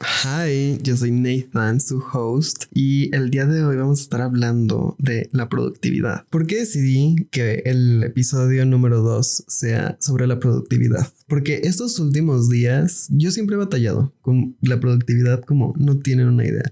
Hi, yo soy Nathan, su host, y el día de hoy vamos a estar hablando de la productividad. ¿Por qué decidí que el episodio número 2 sea sobre la productividad? Porque estos últimos días yo siempre he batallado con la productividad como no tienen una idea.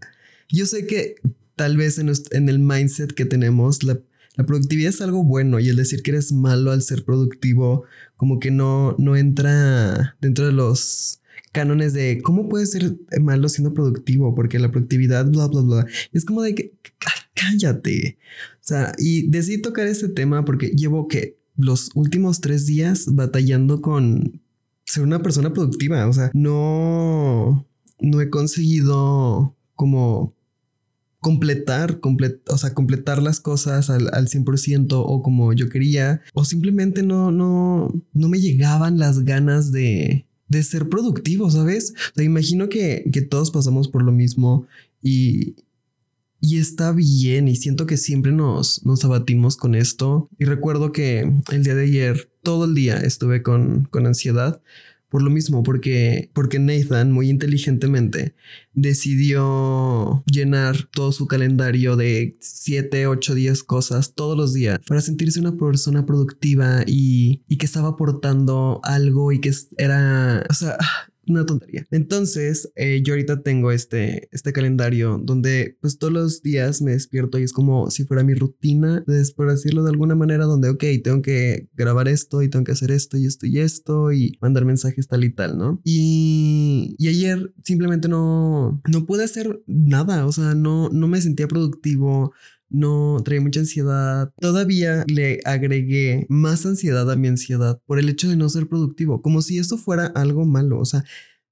Yo sé que tal vez en, el mindset que tenemos, la, la, productividad es algo bueno y el decir que eres malo al ser productivo como que no, no entra dentro de los cánones de cómo puedes ser malo siendo productivo, porque la productividad, bla, bla, bla. es como de que, cállate. O sea, y decidí tocar este tema porque llevo que los últimos tres días batallando con ser una persona productiva. O sea, no, no he conseguido como completar, o sea, completar las cosas al, al 100% o como yo quería, o simplemente no, no, no me llegaban las ganas de, de ser productivo, ¿sabes? O imagino que, todos pasamos por lo mismo y, y está bien y siento que siempre nos, nos abatimos con esto. Y recuerdo que el día de ayer, todo el día estuve con, con ansiedad por lo mismo, porque, porque Nathan muy inteligentemente decidió llenar todo su calendario de 7, 8, 10 cosas todos los días para sentirse una persona productiva y, y que estaba aportando algo y que era, o sea, una tontería. Entonces, eh, yo ahorita tengo este, este calendario donde pues todos los días me despierto y es como si fuera mi rutina, por decirlo de alguna manera, donde, ok, tengo que grabar esto y tengo que hacer esto y esto y esto y mandar mensajes tal y tal, ¿no? Y, y ayer simplemente no, no pude hacer nada, o sea, no, no me sentía productivo no traía mucha ansiedad. Todavía le agregué más ansiedad a mi ansiedad por el hecho de no ser productivo, como si esto fuera algo malo. O sea,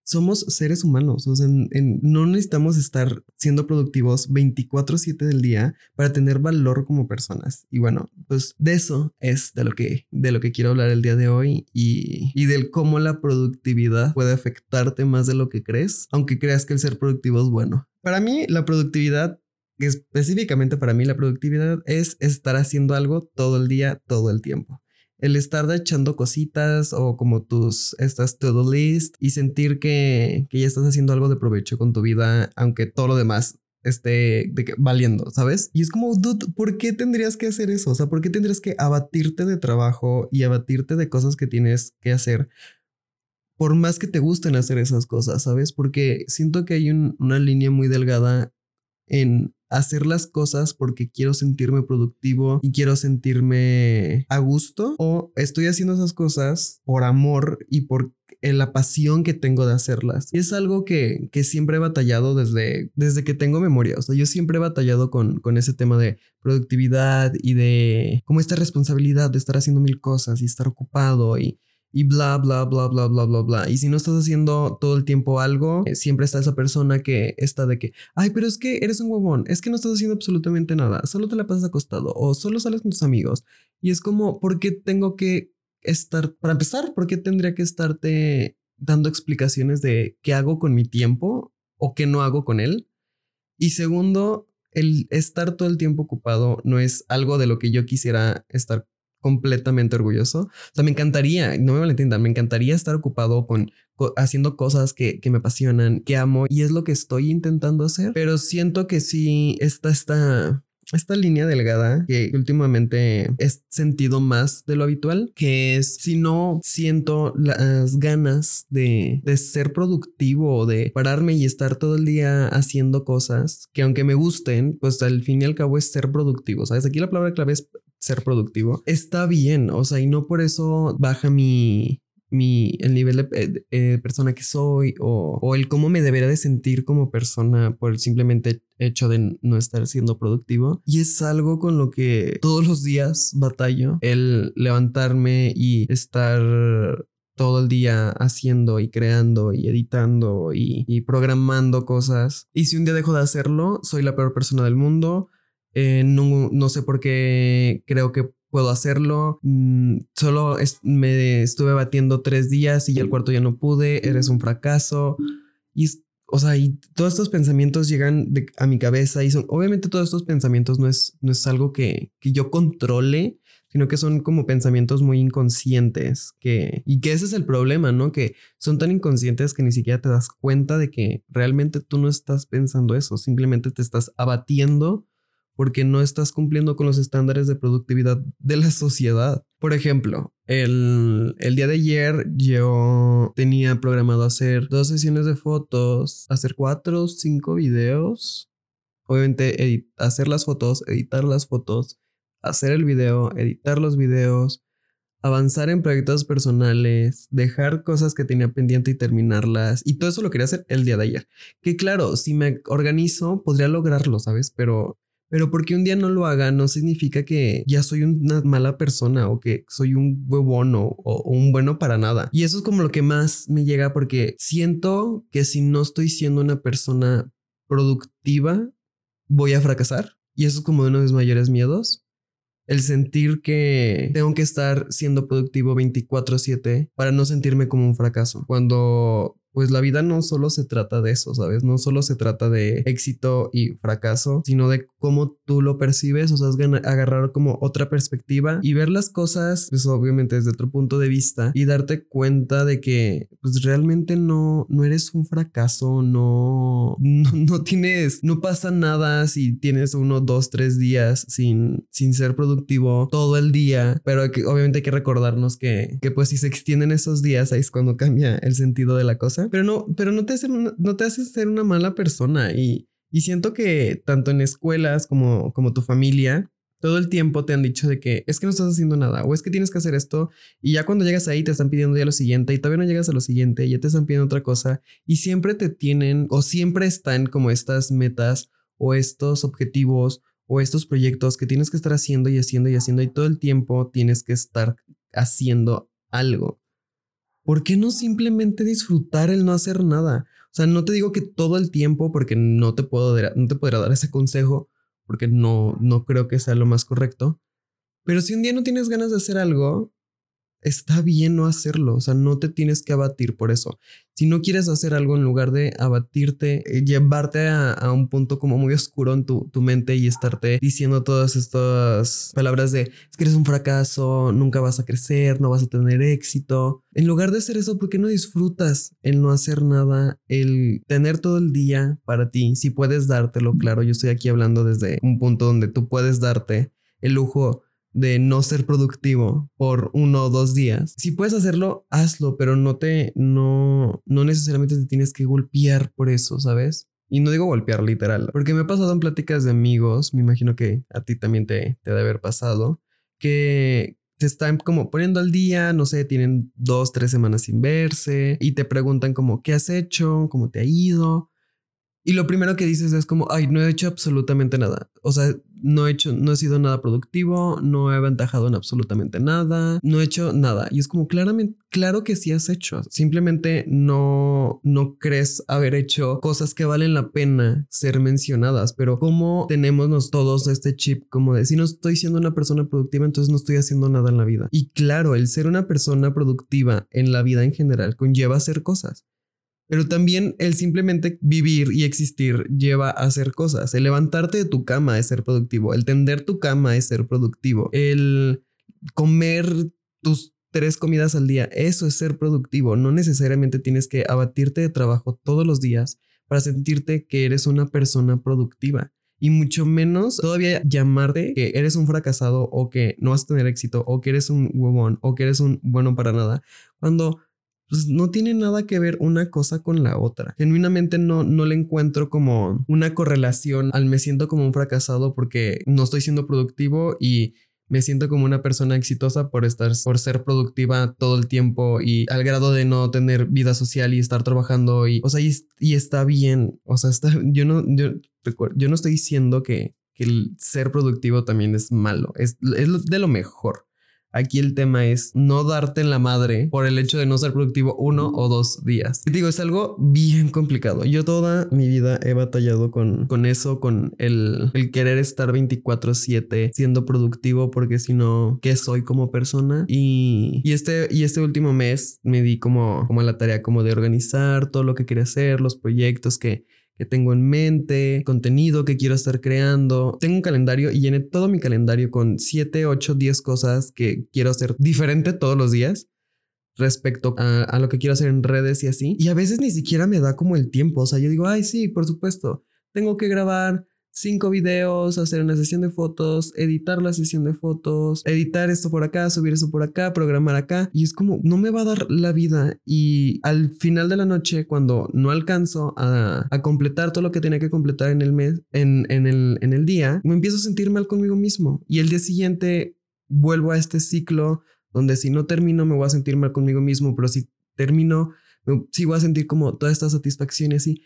somos seres humanos, o sea, no necesitamos estar siendo productivos 24/7 del día para tener valor como personas. Y bueno, pues de eso es de lo que, de lo que quiero hablar el día de hoy y, y del cómo la productividad puede afectarte más de lo que crees, aunque creas que el ser productivo es bueno. Para mí, la productividad específicamente para mí la productividad es estar haciendo algo todo el día, todo el tiempo. El estar echando cositas o como tus estas to-do list y sentir que, que, ya estás haciendo algo de provecho con tu vida, aunque todo lo demás esté valiendo, ¿sabes? Y es como, dude, ¿por qué tendrías que hacer eso? O sea, ¿por qué tendrías que abatirte de trabajo y abatirte de cosas que tienes que hacer? Por más que te gusten hacer esas cosas, ¿sabes? Porque siento que hay una línea muy delgada en hacer las cosas porque quiero sentirme productivo y quiero sentirme a gusto o estoy haciendo esas cosas por amor y por la pasión que tengo de hacerlas. Y es algo que, que, siempre he batallado desde, desde que tengo memoria. O sea, yo siempre he batallado con, con ese tema de productividad y de como esta responsabilidad de estar haciendo mil cosas y estar ocupado y y bla, bla, bla, bla, bla, bla, bla. Y si no estás haciendo todo el tiempo algo, eh, siempre está esa persona que está de que, ay, pero es que eres un huevón, es que no estás haciendo absolutamente nada, solo te la pasas acostado o solo sales con tus amigos. Y es como, ¿por qué tengo que estar, para empezar, ¿por qué tendría que estarte dando explicaciones de qué hago con mi tiempo o qué no hago con él? Y segundo, el estar todo el tiempo ocupado no es algo de lo que yo quisiera estar completamente orgulloso. O sea, me encantaría, no me malentiendan, me encantaría estar ocupado con haciendo cosas que, que, me apasionan, que amo y es lo que estoy intentando hacer, pero siento que sí está esta esta línea delgada que últimamente he sentido más de lo habitual, que es si no siento las ganas de, de ser productivo o de pararme y estar todo el día haciendo cosas que aunque me gusten, pues al fin y al cabo es ser productivo, ¿sabes? Aquí la palabra clave es ser productivo, está bien, o sea, y no por eso baja mi, mi, el nivel de eh, eh, persona que soy o, o, el cómo me debería de sentir como persona por el simplemente hecho de no estar siendo productivo. Y es algo con lo que todos los días batallo, el levantarme y estar todo el día haciendo y creando y editando y, y programando cosas. Y si un día dejo de hacerlo, soy la peor persona del mundo eh, no, no, sé por qué creo que puedo hacerlo. Mm, solo me estuve batiendo tres días y ya el cuarto ya no pude. Eres un fracaso. Y, o sea, y todos estos pensamientos llegan a mi cabeza y son, obviamente todos estos pensamientos no es, no es algo que, que yo controle, sino que son como pensamientos muy inconscientes que y que ese es el problema, ¿no? Que son tan inconscientes que ni siquiera te das cuenta de que realmente tú no estás pensando eso, simplemente te estás abatiendo porque no estás cumpliendo con los estándares de productividad de la sociedad. Por ejemplo, el, día de ayer yo tenía programado hacer dos sesiones de fotos, hacer cuatro o cinco videos. Obviamente hacer las fotos, editar las fotos, hacer el video, editar los videos, avanzar en proyectos personales, dejar cosas que tenía pendiente y terminarlas. Y todo eso lo quería hacer el día de ayer. Que claro, si me organizo, podría lograrlo, ¿sabes? Pero pero porque un día no lo haga no significa que ya soy una mala persona o que soy un huevón o, un bueno para nada. Y eso es como lo que más me llega porque siento que si no estoy siendo una persona productiva, voy a fracasar. Y eso es como uno de mis mayores miedos. El sentir que tengo que estar siendo productivo 24/7 para no sentirme como un fracaso. Cuando pues la vida no solo se trata de eso, ¿sabes? No solo se trata de éxito y fracaso, sino de cómo tú lo percibes, o sea, agarrar como otra perspectiva y ver las cosas, pues obviamente desde otro punto de vista y darte cuenta de que pues realmente no, no eres un fracaso, no, no, tienes, no pasa nada si tienes uno, dos, tres días sin, sin ser productivo todo el día, pero que, obviamente hay que recordarnos que, que pues si se extienden esos días, ahí es cuando cambia el sentido de la cosa pero no, pero no te hace, no te hace ser una mala persona. Y, y siento que tanto en escuelas como, como tu familia, todo el tiempo te han dicho de que es que no estás haciendo nada o es que tienes que hacer esto. Y ya cuando llegas ahí te están pidiendo ya lo siguiente y todavía no llegas a lo siguiente ya te están pidiendo otra cosa y siempre te tienen o siempre están como estas metas o estos objetivos o estos proyectos que tienes que estar haciendo y haciendo y haciendo y todo el tiempo tienes que estar haciendo algo. ¿Por qué no simplemente disfrutar el no hacer nada? O sea, no te digo que todo el tiempo, porque no te puedo, no te podrá dar ese consejo, porque no, no creo que sea lo más correcto. Pero si un día no tienes ganas de hacer algo, está bien no hacerlo, o sea, no te tienes que abatir por eso. Si no quieres hacer algo en lugar de abatirte, eh, llevarte a, un punto como muy oscuro en tu, tu, mente y estarte diciendo todas estas palabras de es que eres un fracaso, nunca vas a crecer, no vas a tener éxito. En lugar de hacer eso, ¿por qué no disfrutas el no hacer nada, el tener todo el día para ti? Si puedes dártelo, claro, yo estoy aquí hablando desde un punto donde tú puedes darte el lujo de no ser productivo por uno o dos días. Si puedes hacerlo, hazlo, pero no te, no, no necesariamente te tienes que golpear por eso, ¿sabes? Y no digo golpear literal, porque me ha pasado en pláticas de amigos, me imagino que a ti también te, te debe haber pasado, que te están como poniendo al día, no sé, tienen dos, tres semanas sin verse y te preguntan como, ¿qué has hecho? ¿Cómo te ha ido? Y lo primero que dices es como, ay, no he hecho absolutamente nada. O sea, no he hecho, no he sido nada productivo, no he aventajado en absolutamente nada, no he hecho nada. Y es como claramente, claro que sí has hecho. Simplemente no, no crees haber hecho cosas que valen la pena ser mencionadas. Pero como tenemos todos este chip como de si no estoy siendo una persona productiva, entonces no estoy haciendo nada en la vida. Y claro, el ser una persona productiva en la vida en general conlleva hacer cosas. Pero también el simplemente vivir y existir lleva a hacer cosas. El levantarte de tu cama es ser productivo. El tender tu cama es ser productivo. El comer tus tres comidas al día, eso es ser productivo. No necesariamente tienes que abatirte de trabajo todos los días para sentirte que eres una persona productiva. Y mucho menos todavía llamarte que eres un fracasado o que no vas a tener éxito o que eres un huevón o que eres un bueno para nada. Cuando pues no tiene nada que ver una cosa con la otra. Genuinamente no, no le encuentro como una correlación al me siento como un fracasado porque no estoy siendo productivo y me siento como una persona exitosa por estar, por ser productiva todo el tiempo y al grado de no tener vida social y estar trabajando y, o sea, y, está bien, o sea, está, yo no, yo, yo no estoy diciendo que, que el ser productivo también es malo, es, es de lo mejor. Aquí el tema es no darte en la madre por el hecho de no ser productivo uno o dos días. Y digo, es algo bien complicado. Yo toda mi vida he batallado con, con eso, con el, el querer estar 24/7 siendo productivo porque si no, ¿qué soy como persona? Y, y, este, y este último mes me di como, como la tarea como de organizar todo lo que quería hacer, los proyectos que que tengo en mente, contenido que quiero estar creando. Tengo un calendario y llené todo mi calendario con 7, 8, 10 cosas que quiero hacer diferente todos los días respecto a, lo que quiero hacer en redes y así. Y a veces ni siquiera me da como el tiempo. O sea, yo digo, ay, sí, por supuesto, tengo que grabar cinco videos, hacer una sesión de fotos, editar la sesión de fotos, editar esto por acá, subir eso por acá, programar acá. Y es como, no me va a dar la vida. Y al final de la noche, cuando no alcanzo a, completar todo lo que tenía que completar en el mes, en, el, día, me empiezo a sentir mal conmigo mismo. Y el día siguiente vuelvo a este ciclo donde si no termino me voy a sentir mal conmigo mismo, pero si termino, sí voy a sentir como toda esta satisfacción y así.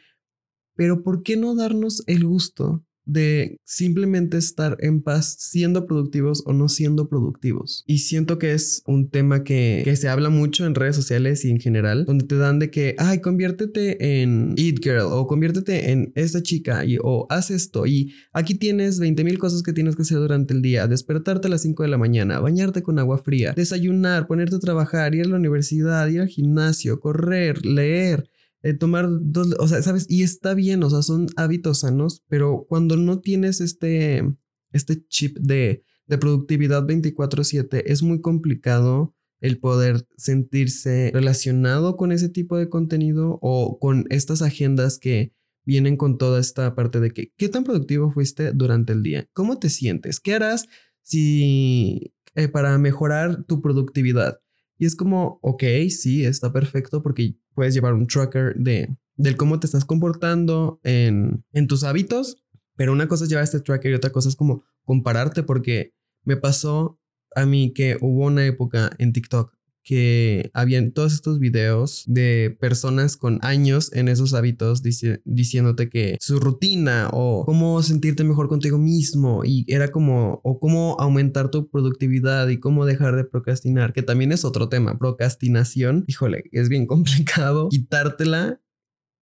Pero ¿por qué no darnos el gusto de simplemente estar en paz siendo productivos o no siendo productivos. Y siento que es un tema que, que, se habla mucho en redes sociales y en general, donde te dan de que, ay, conviértete en Eat Girl o conviértete en esta chica y, o haz esto y aquí tienes 20 mil cosas que tienes que hacer durante el día, despertarte a las 5 de la mañana, bañarte con agua fría, desayunar, ponerte a trabajar, ir a la universidad, ir al gimnasio, correr, leer eh, tomar dos, o sea, ¿sabes? Y está bien, o sea, son hábitos sanos, pero cuando no tienes este, este chip de, de productividad 24/7, es muy complicado el poder sentirse relacionado con ese tipo de contenido o con estas agendas que vienen con toda esta parte de que, ¿qué tan productivo fuiste durante el día? ¿Cómo te sientes? ¿Qué harás si eh, para mejorar tu productividad? Y es como, ok, sí, está perfecto porque puedes llevar un tracker de del cómo te estás comportando en, en tus hábitos, pero una cosa es llevar este tracker y otra cosa es como compararte porque me pasó a mí que hubo una época en TikTok que habían todos estos videos de personas con años en esos hábitos diciéndote que su rutina o cómo sentirte mejor contigo mismo y era como o cómo aumentar tu productividad y cómo dejar de procrastinar, que también es otro tema, procrastinación. Híjole, es bien complicado quitártela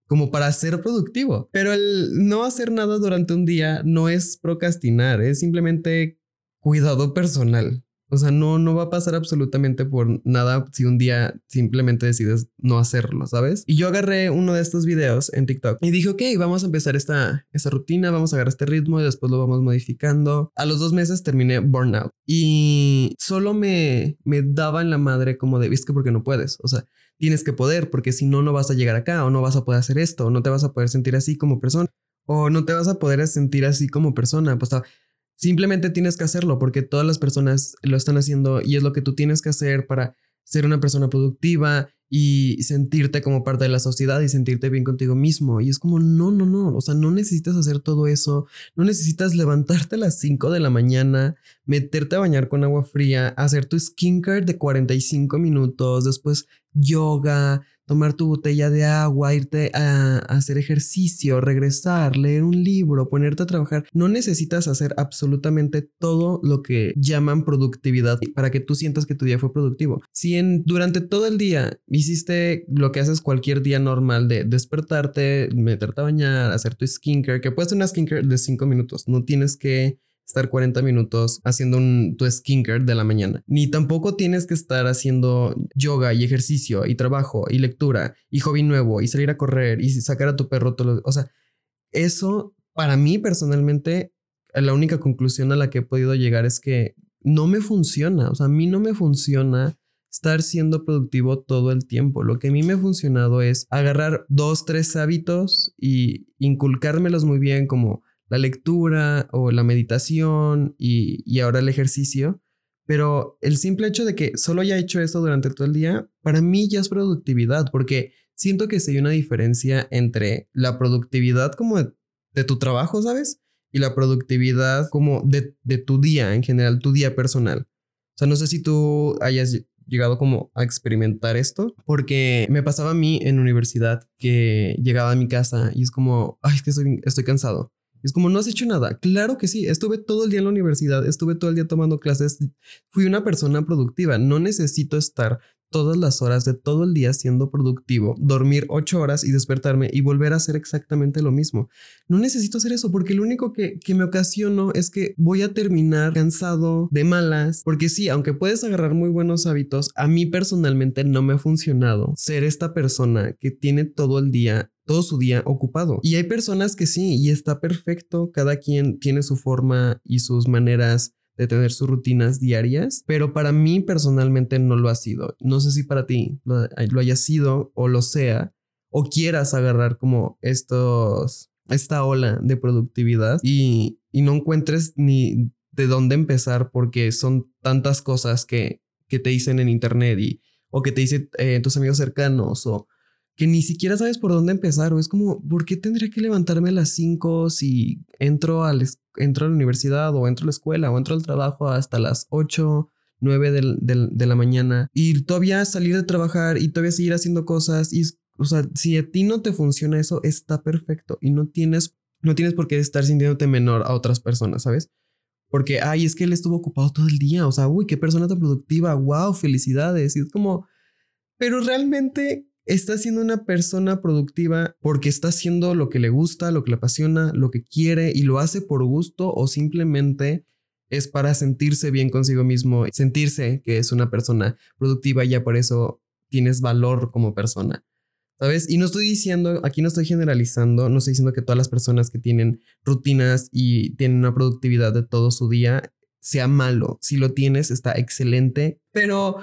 como para ser productivo. Pero el no hacer nada durante un día no es procrastinar, es simplemente cuidado personal. O sea, no, no va a pasar absolutamente por nada si un día simplemente decides no hacerlo, ¿sabes? Y yo agarré uno de estos videos en TikTok y dije, ok, vamos a empezar esta, esta rutina, vamos a agarrar este ritmo y después lo vamos modificando. A los dos meses terminé Burnout y solo me, me daba en la madre como de, viste, porque no puedes. O sea, tienes que poder porque si no, no vas a llegar acá o no vas a poder hacer esto o no te vas a poder sentir así como persona o no te vas a poder sentir así como persona. Pues Simplemente tienes que hacerlo porque todas las personas lo están haciendo y es lo que tú tienes que hacer para ser una persona productiva y sentirte como parte de la sociedad y sentirte bien contigo mismo. Y es como, no, no, no, o sea, no necesitas hacer todo eso, no necesitas levantarte a las 5 de la mañana, meterte a bañar con agua fría, hacer tu skincare de 45 minutos, después yoga, tomar tu botella de agua, irte a, hacer ejercicio, regresar, leer un libro, ponerte a trabajar. No necesitas hacer absolutamente todo lo que llaman productividad para que tú sientas que tu día fue productivo. Si en, durante todo el día hiciste lo que haces cualquier día normal de despertarte, meterte a bañar, hacer tu skincare, que puede ser una skincare de 5 minutos, no tienes que estar 40 minutos haciendo un, tu skincare de la mañana. Ni tampoco tienes que estar haciendo yoga y ejercicio y trabajo y lectura y hobby nuevo y salir a correr y sacar a tu perro. Todo o sea, eso para mí personalmente, la única conclusión a la que he podido llegar es que no me funciona. O sea, a mí no me funciona estar siendo productivo todo el tiempo. Lo que a mí me ha funcionado es agarrar dos, tres hábitos y inculcármelos muy bien como la lectura o la meditación y, ahora el ejercicio. Pero el simple hecho de que solo haya hecho eso durante todo el día, para mí ya es productividad, porque siento que sí hay una diferencia entre la productividad como de, tu trabajo, ¿sabes? Y la productividad como de, de, tu día en general, tu día personal. O sea, no sé si tú hayas llegado como a experimentar esto, porque me pasaba a mí en universidad que llegaba a mi casa y es como, ay, estoy, estoy cansado. Es como, no has hecho nada. Claro que sí, estuve todo el día en la universidad, estuve todo el día tomando clases, fui una persona productiva, no necesito estar todas las horas de todo el día siendo productivo, dormir ocho horas y despertarme y volver a hacer exactamente lo mismo. No necesito hacer eso porque lo único que, que me ocasiono es que voy a terminar cansado, de malas, porque sí, aunque puedes agarrar muy buenos hábitos, a mí personalmente no me ha funcionado ser esta persona que tiene todo el día todo su día ocupado. Y hay personas que sí, y está perfecto, cada quien tiene su forma y sus maneras de tener sus rutinas diarias, pero para mí personalmente no lo ha sido. No sé si para ti lo, haya sido o lo sea, o quieras agarrar como estos, esta ola de productividad y, y no encuentres ni de dónde empezar porque son tantas cosas que, que te dicen en internet y, o que te dicen eh, tus amigos cercanos o que ni siquiera sabes por dónde empezar o es como, ¿por qué tendría que levantarme a las 5 si entro, al, entro a la universidad o entro a la escuela o entro al trabajo hasta las 8, 9 de la mañana y todavía salir de trabajar y todavía seguir haciendo cosas y, o sea, si a ti no te funciona eso, está perfecto y no tienes, no tienes por qué estar sintiéndote menor a otras personas, ¿sabes? Porque, ay, es que él estuvo ocupado todo el día, o sea, uy, qué persona tan productiva, wow, felicidades. Y es como, pero realmente está siendo una persona productiva porque está haciendo lo que le gusta, lo que le apasiona, lo que quiere y lo hace por gusto o simplemente es para sentirse bien consigo mismo, sentirse que es una persona productiva y ya por eso tienes valor como persona. ¿Sabes? Y no estoy diciendo, aquí no estoy generalizando, no estoy diciendo que todas las personas que tienen rutinas y tienen una productividad de todo su día sea malo. Si lo tienes, está excelente, pero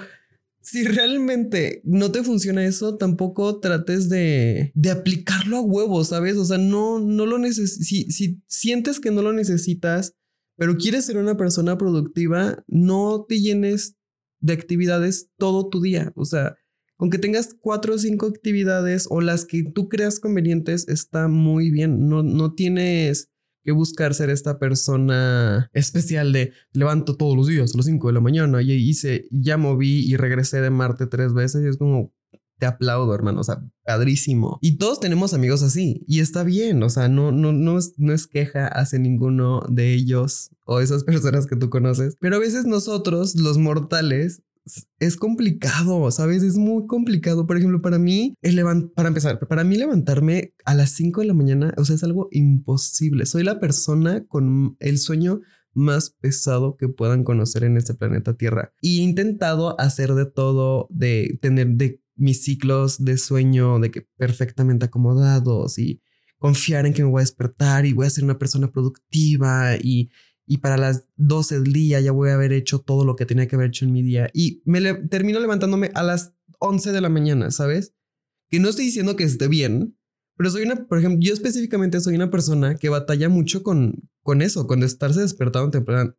si realmente no te funciona eso, tampoco trates de, de aplicarlo a huevo, ¿sabes? O sea, no, no lo necesitas. Si, si sientes que no lo necesitas, pero quieres ser una persona productiva, no te llenes de actividades todo tu día. O sea, aunque tengas cuatro o cinco actividades o las que tú creas convenientes, está muy bien. No, no tienes que buscar ser esta persona especial de levanto todos los días a las 5 de la mañana y hice, ya moví y regresé de Marte tres veces y es como, te aplaudo, hermano, o sea, padrísimo. Y todos tenemos amigos así y está bien, o sea, no, no, no, es, no es queja hacia ninguno de ellos o esas personas que tú conoces, pero a veces nosotros, los mortales, es complicado, ¿sabes? Es muy complicado. Por ejemplo, para mí, el para empezar, para mí levantarme a las 5 de la mañana, o sea, es algo imposible. Soy la persona con el sueño más pesado que puedan conocer en este planeta Tierra. Y he intentado hacer de todo, de tener de mis ciclos de sueño, de que perfectamente acomodados y confiar en que me voy a despertar y voy a ser una persona productiva y y para las 12 del día ya voy a haber hecho todo lo que tenía que haber hecho en mi día. Y me termino levantándome a las 11 de la mañana, ¿sabes? Que no estoy diciendo que esté bien, pero soy una, por ejemplo, yo específicamente soy una persona que batalla mucho con, con eso, con estarse despertado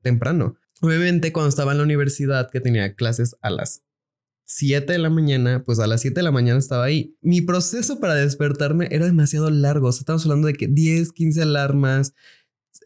temprano. Obviamente cuando estaba en la universidad que tenía clases a las 7 de la mañana, pues a las 7 de la mañana estaba ahí. Mi proceso para despertarme era demasiado largo. Estamos hablando de que 10, 15 alarmas,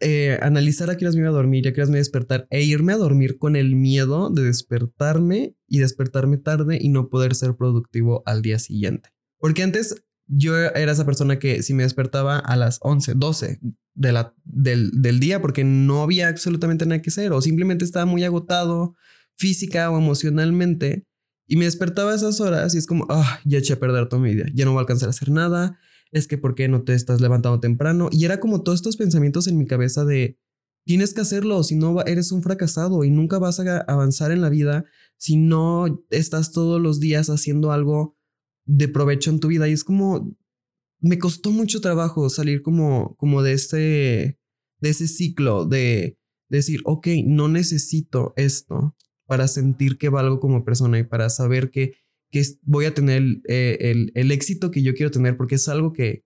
eh, analizar a qué horas me iba a dormir, a qué horas me iba a despertar e irme a dormir con el miedo de despertarme y despertarme tarde y no poder ser productivo al día siguiente. Porque antes yo era esa persona que si me despertaba a las 11, 12 de del, del día porque no había absolutamente nada que hacer o simplemente estaba muy agotado física o emocionalmente y me despertaba a esas horas y es como, ah, ya eché a perder toda mi vida, ya no voy a alcanzar a hacer nada, es que ¿por qué no te estás levantando temprano? Y era como todos estos pensamientos en mi cabeza de, tienes que hacerlo, si no eres un fracasado y nunca vas a avanzar en la vida si no estás todos los días haciendo algo de provecho en tu vida. Y es como, me costó mucho trabajo salir como, como de este, de ese ciclo de decir, ok, no necesito esto para sentir que valgo como persona y para saber que que voy a tener eh, el, éxito que yo quiero tener, porque es algo que,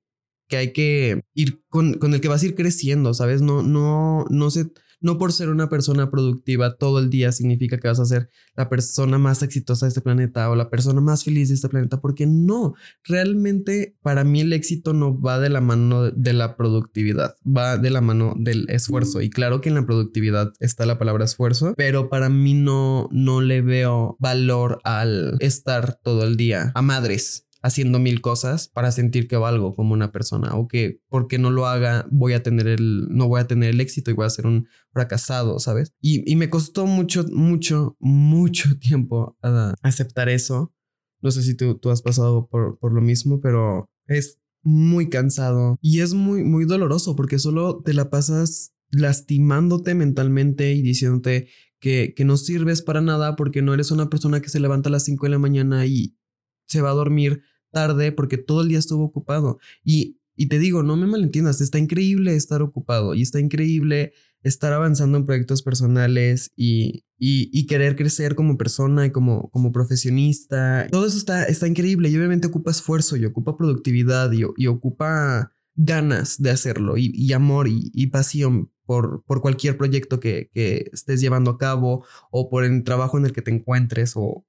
que hay que ir con, con, el que vas a ir creciendo, ¿sabes? No, no, no se, no por ser una persona productiva todo el día significa que vas a ser la persona más exitosa de este planeta o la persona más feliz de este planeta, porque no, realmente para mí el éxito no va de la mano de la productividad, va de la mano del esfuerzo. Y claro que en la productividad está la palabra esfuerzo, pero para mí no, no le veo valor al estar todo el día a madres haciendo mil cosas para sentir que valgo como una persona o que porque no lo haga voy a tener el, no voy a tener el éxito y voy a ser un fracasado, ¿sabes? Y, me costó mucho, mucho, mucho tiempo aceptar eso. No sé si tú, tú has pasado por, por lo mismo, pero es muy cansado y es muy, muy doloroso porque solo te la pasas lastimándote mentalmente y diciéndote que, que no sirves para nada porque no eres una persona que se levanta a las 5 de la mañana y se va a dormir tarde porque todo el día estuvo ocupado. Y, y te digo, no me malentiendas, está increíble estar ocupado y está increíble estar avanzando en proyectos personales y, y, querer crecer como persona y como, como profesionista. Todo eso está, está increíble y obviamente ocupa esfuerzo y ocupa productividad y, y ocupa ganas de hacerlo y, amor y, pasión por, por cualquier proyecto que, que, estés llevando a cabo o por el trabajo en el que te encuentres o,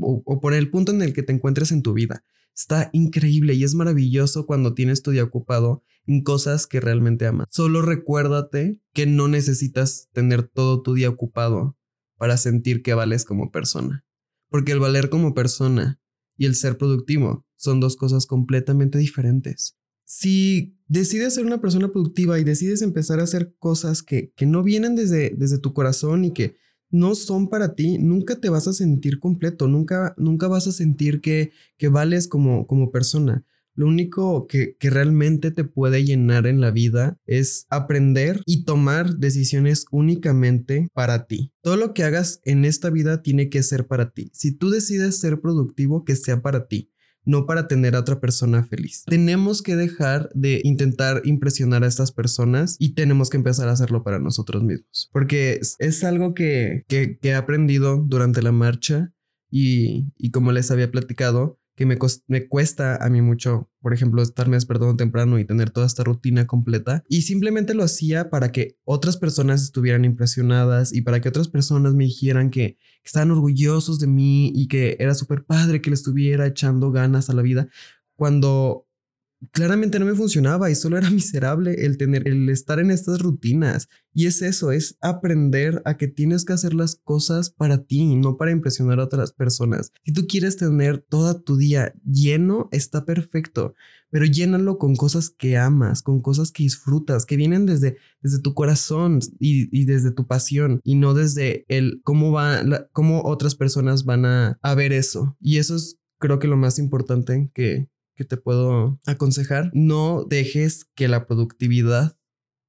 o, por el punto en el que te encuentres en tu vida. Está increíble y es maravilloso cuando tienes tu día ocupado en cosas que realmente amas. Solo recuérdate que no necesitas tener todo tu día ocupado para sentir que vales como persona. Porque el valer como persona y el ser productivo son dos cosas completamente diferentes. Si decides ser una persona productiva y decides empezar a hacer cosas que, que no vienen desde, desde tu corazón y que no son para ti, nunca te vas a sentir completo, nunca, nunca vas a sentir que, que vales como, como persona. Lo único que, que, realmente te puede llenar en la vida es aprender y tomar decisiones únicamente para ti. Todo lo que hagas en esta vida tiene que ser para ti. Si tú decides ser productivo, que sea para ti no para tener a otra persona feliz. Tenemos que dejar de intentar impresionar a estas personas y tenemos que empezar a hacerlo para nosotros mismos, porque es, algo que, que, he aprendido durante la marcha y, y como les había platicado, que me, me cuesta a mí mucho, por ejemplo, estarme despertando temprano y tener toda esta rutina completa. Y simplemente lo hacía para que otras personas estuvieran impresionadas y para que otras personas me dijeran que estaban orgullosos de mí y que era súper padre que le estuviera echando ganas a la vida. Cuando claramente no me funcionaba y solo era miserable el tener, el estar en estas rutinas. Y es eso, es aprender a que tienes que hacer las cosas para ti, no para impresionar a otras personas. Si tú quieres tener todo tu día lleno, está perfecto, pero llénalo con cosas que amas, con cosas que disfrutas, que vienen desde, desde tu corazón y, desde tu pasión y no desde el cómo va, cómo otras personas van a ver eso. Y eso es creo que lo más importante que, que te puedo aconsejar, no dejes que la productividad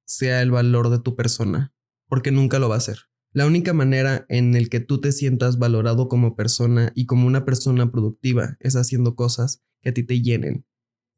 sea el valor de tu persona, porque nunca lo va a ser. La única manera en el que tú te sientas valorado como persona y como una persona productiva es haciendo cosas que a ti te llenen,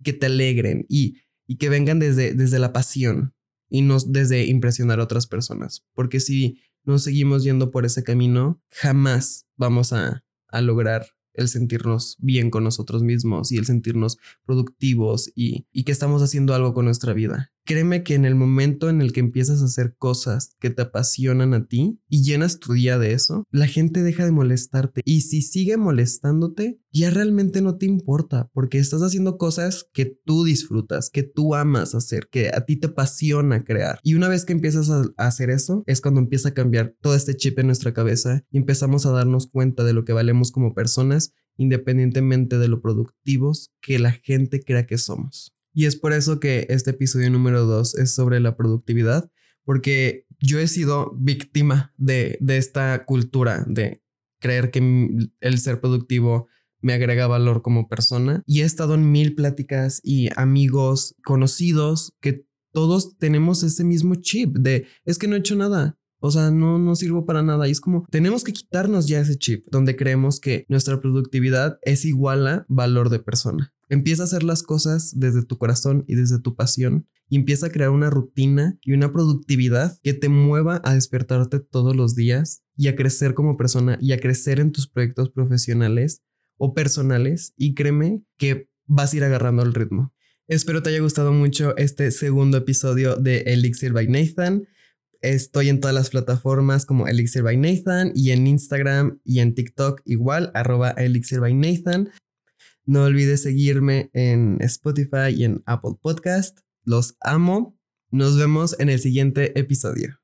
que te alegren y, y que vengan desde, desde la pasión y no desde impresionar a otras personas. Porque si no seguimos yendo por ese camino, jamás vamos a, a lograr el sentirnos bien con nosotros mismos y el sentirnos productivos y, y, que estamos haciendo algo con nuestra vida. Créeme que en el momento en el que empiezas a hacer cosas que te apasionan a ti y llenas tu día de eso, la gente deja de molestarte y si sigue molestándote, ya realmente no te importa porque estás haciendo cosas que tú disfrutas, que tú amas hacer, que a ti te apasiona crear. Y una vez que empiezas a hacer eso, es cuando empieza a cambiar todo este chip en nuestra cabeza y empezamos a darnos cuenta de lo que valemos como personas independientemente de lo productivos que la gente crea que somos. Y es por eso que este episodio número 2 es sobre la productividad, porque yo he sido víctima de, de esta cultura de creer que el ser productivo me agrega valor como persona y he estado en mil pláticas y amigos conocidos que todos tenemos ese mismo chip de es que no he hecho nada. O sea, no, no sirvo para nada. Y es como, tenemos que quitarnos ya ese chip donde creemos que nuestra productividad es igual a valor de persona. Empieza a hacer las cosas desde tu corazón y desde tu pasión y empieza a crear una rutina y una productividad que te mueva a despertarte todos los días y a crecer como persona y a crecer en tus proyectos profesionales o personales y créeme que vas a ir agarrando el ritmo. Espero te haya gustado mucho este segundo episodio de Elixir by Nathan. Estoy en todas las plataformas como Elixir by Nathan y en Instagram y en TikTok igual, arroba Elixir by Nathan. No olvides seguirme en Spotify y en Apple Podcast. Los amo. Nos vemos en el siguiente episodio.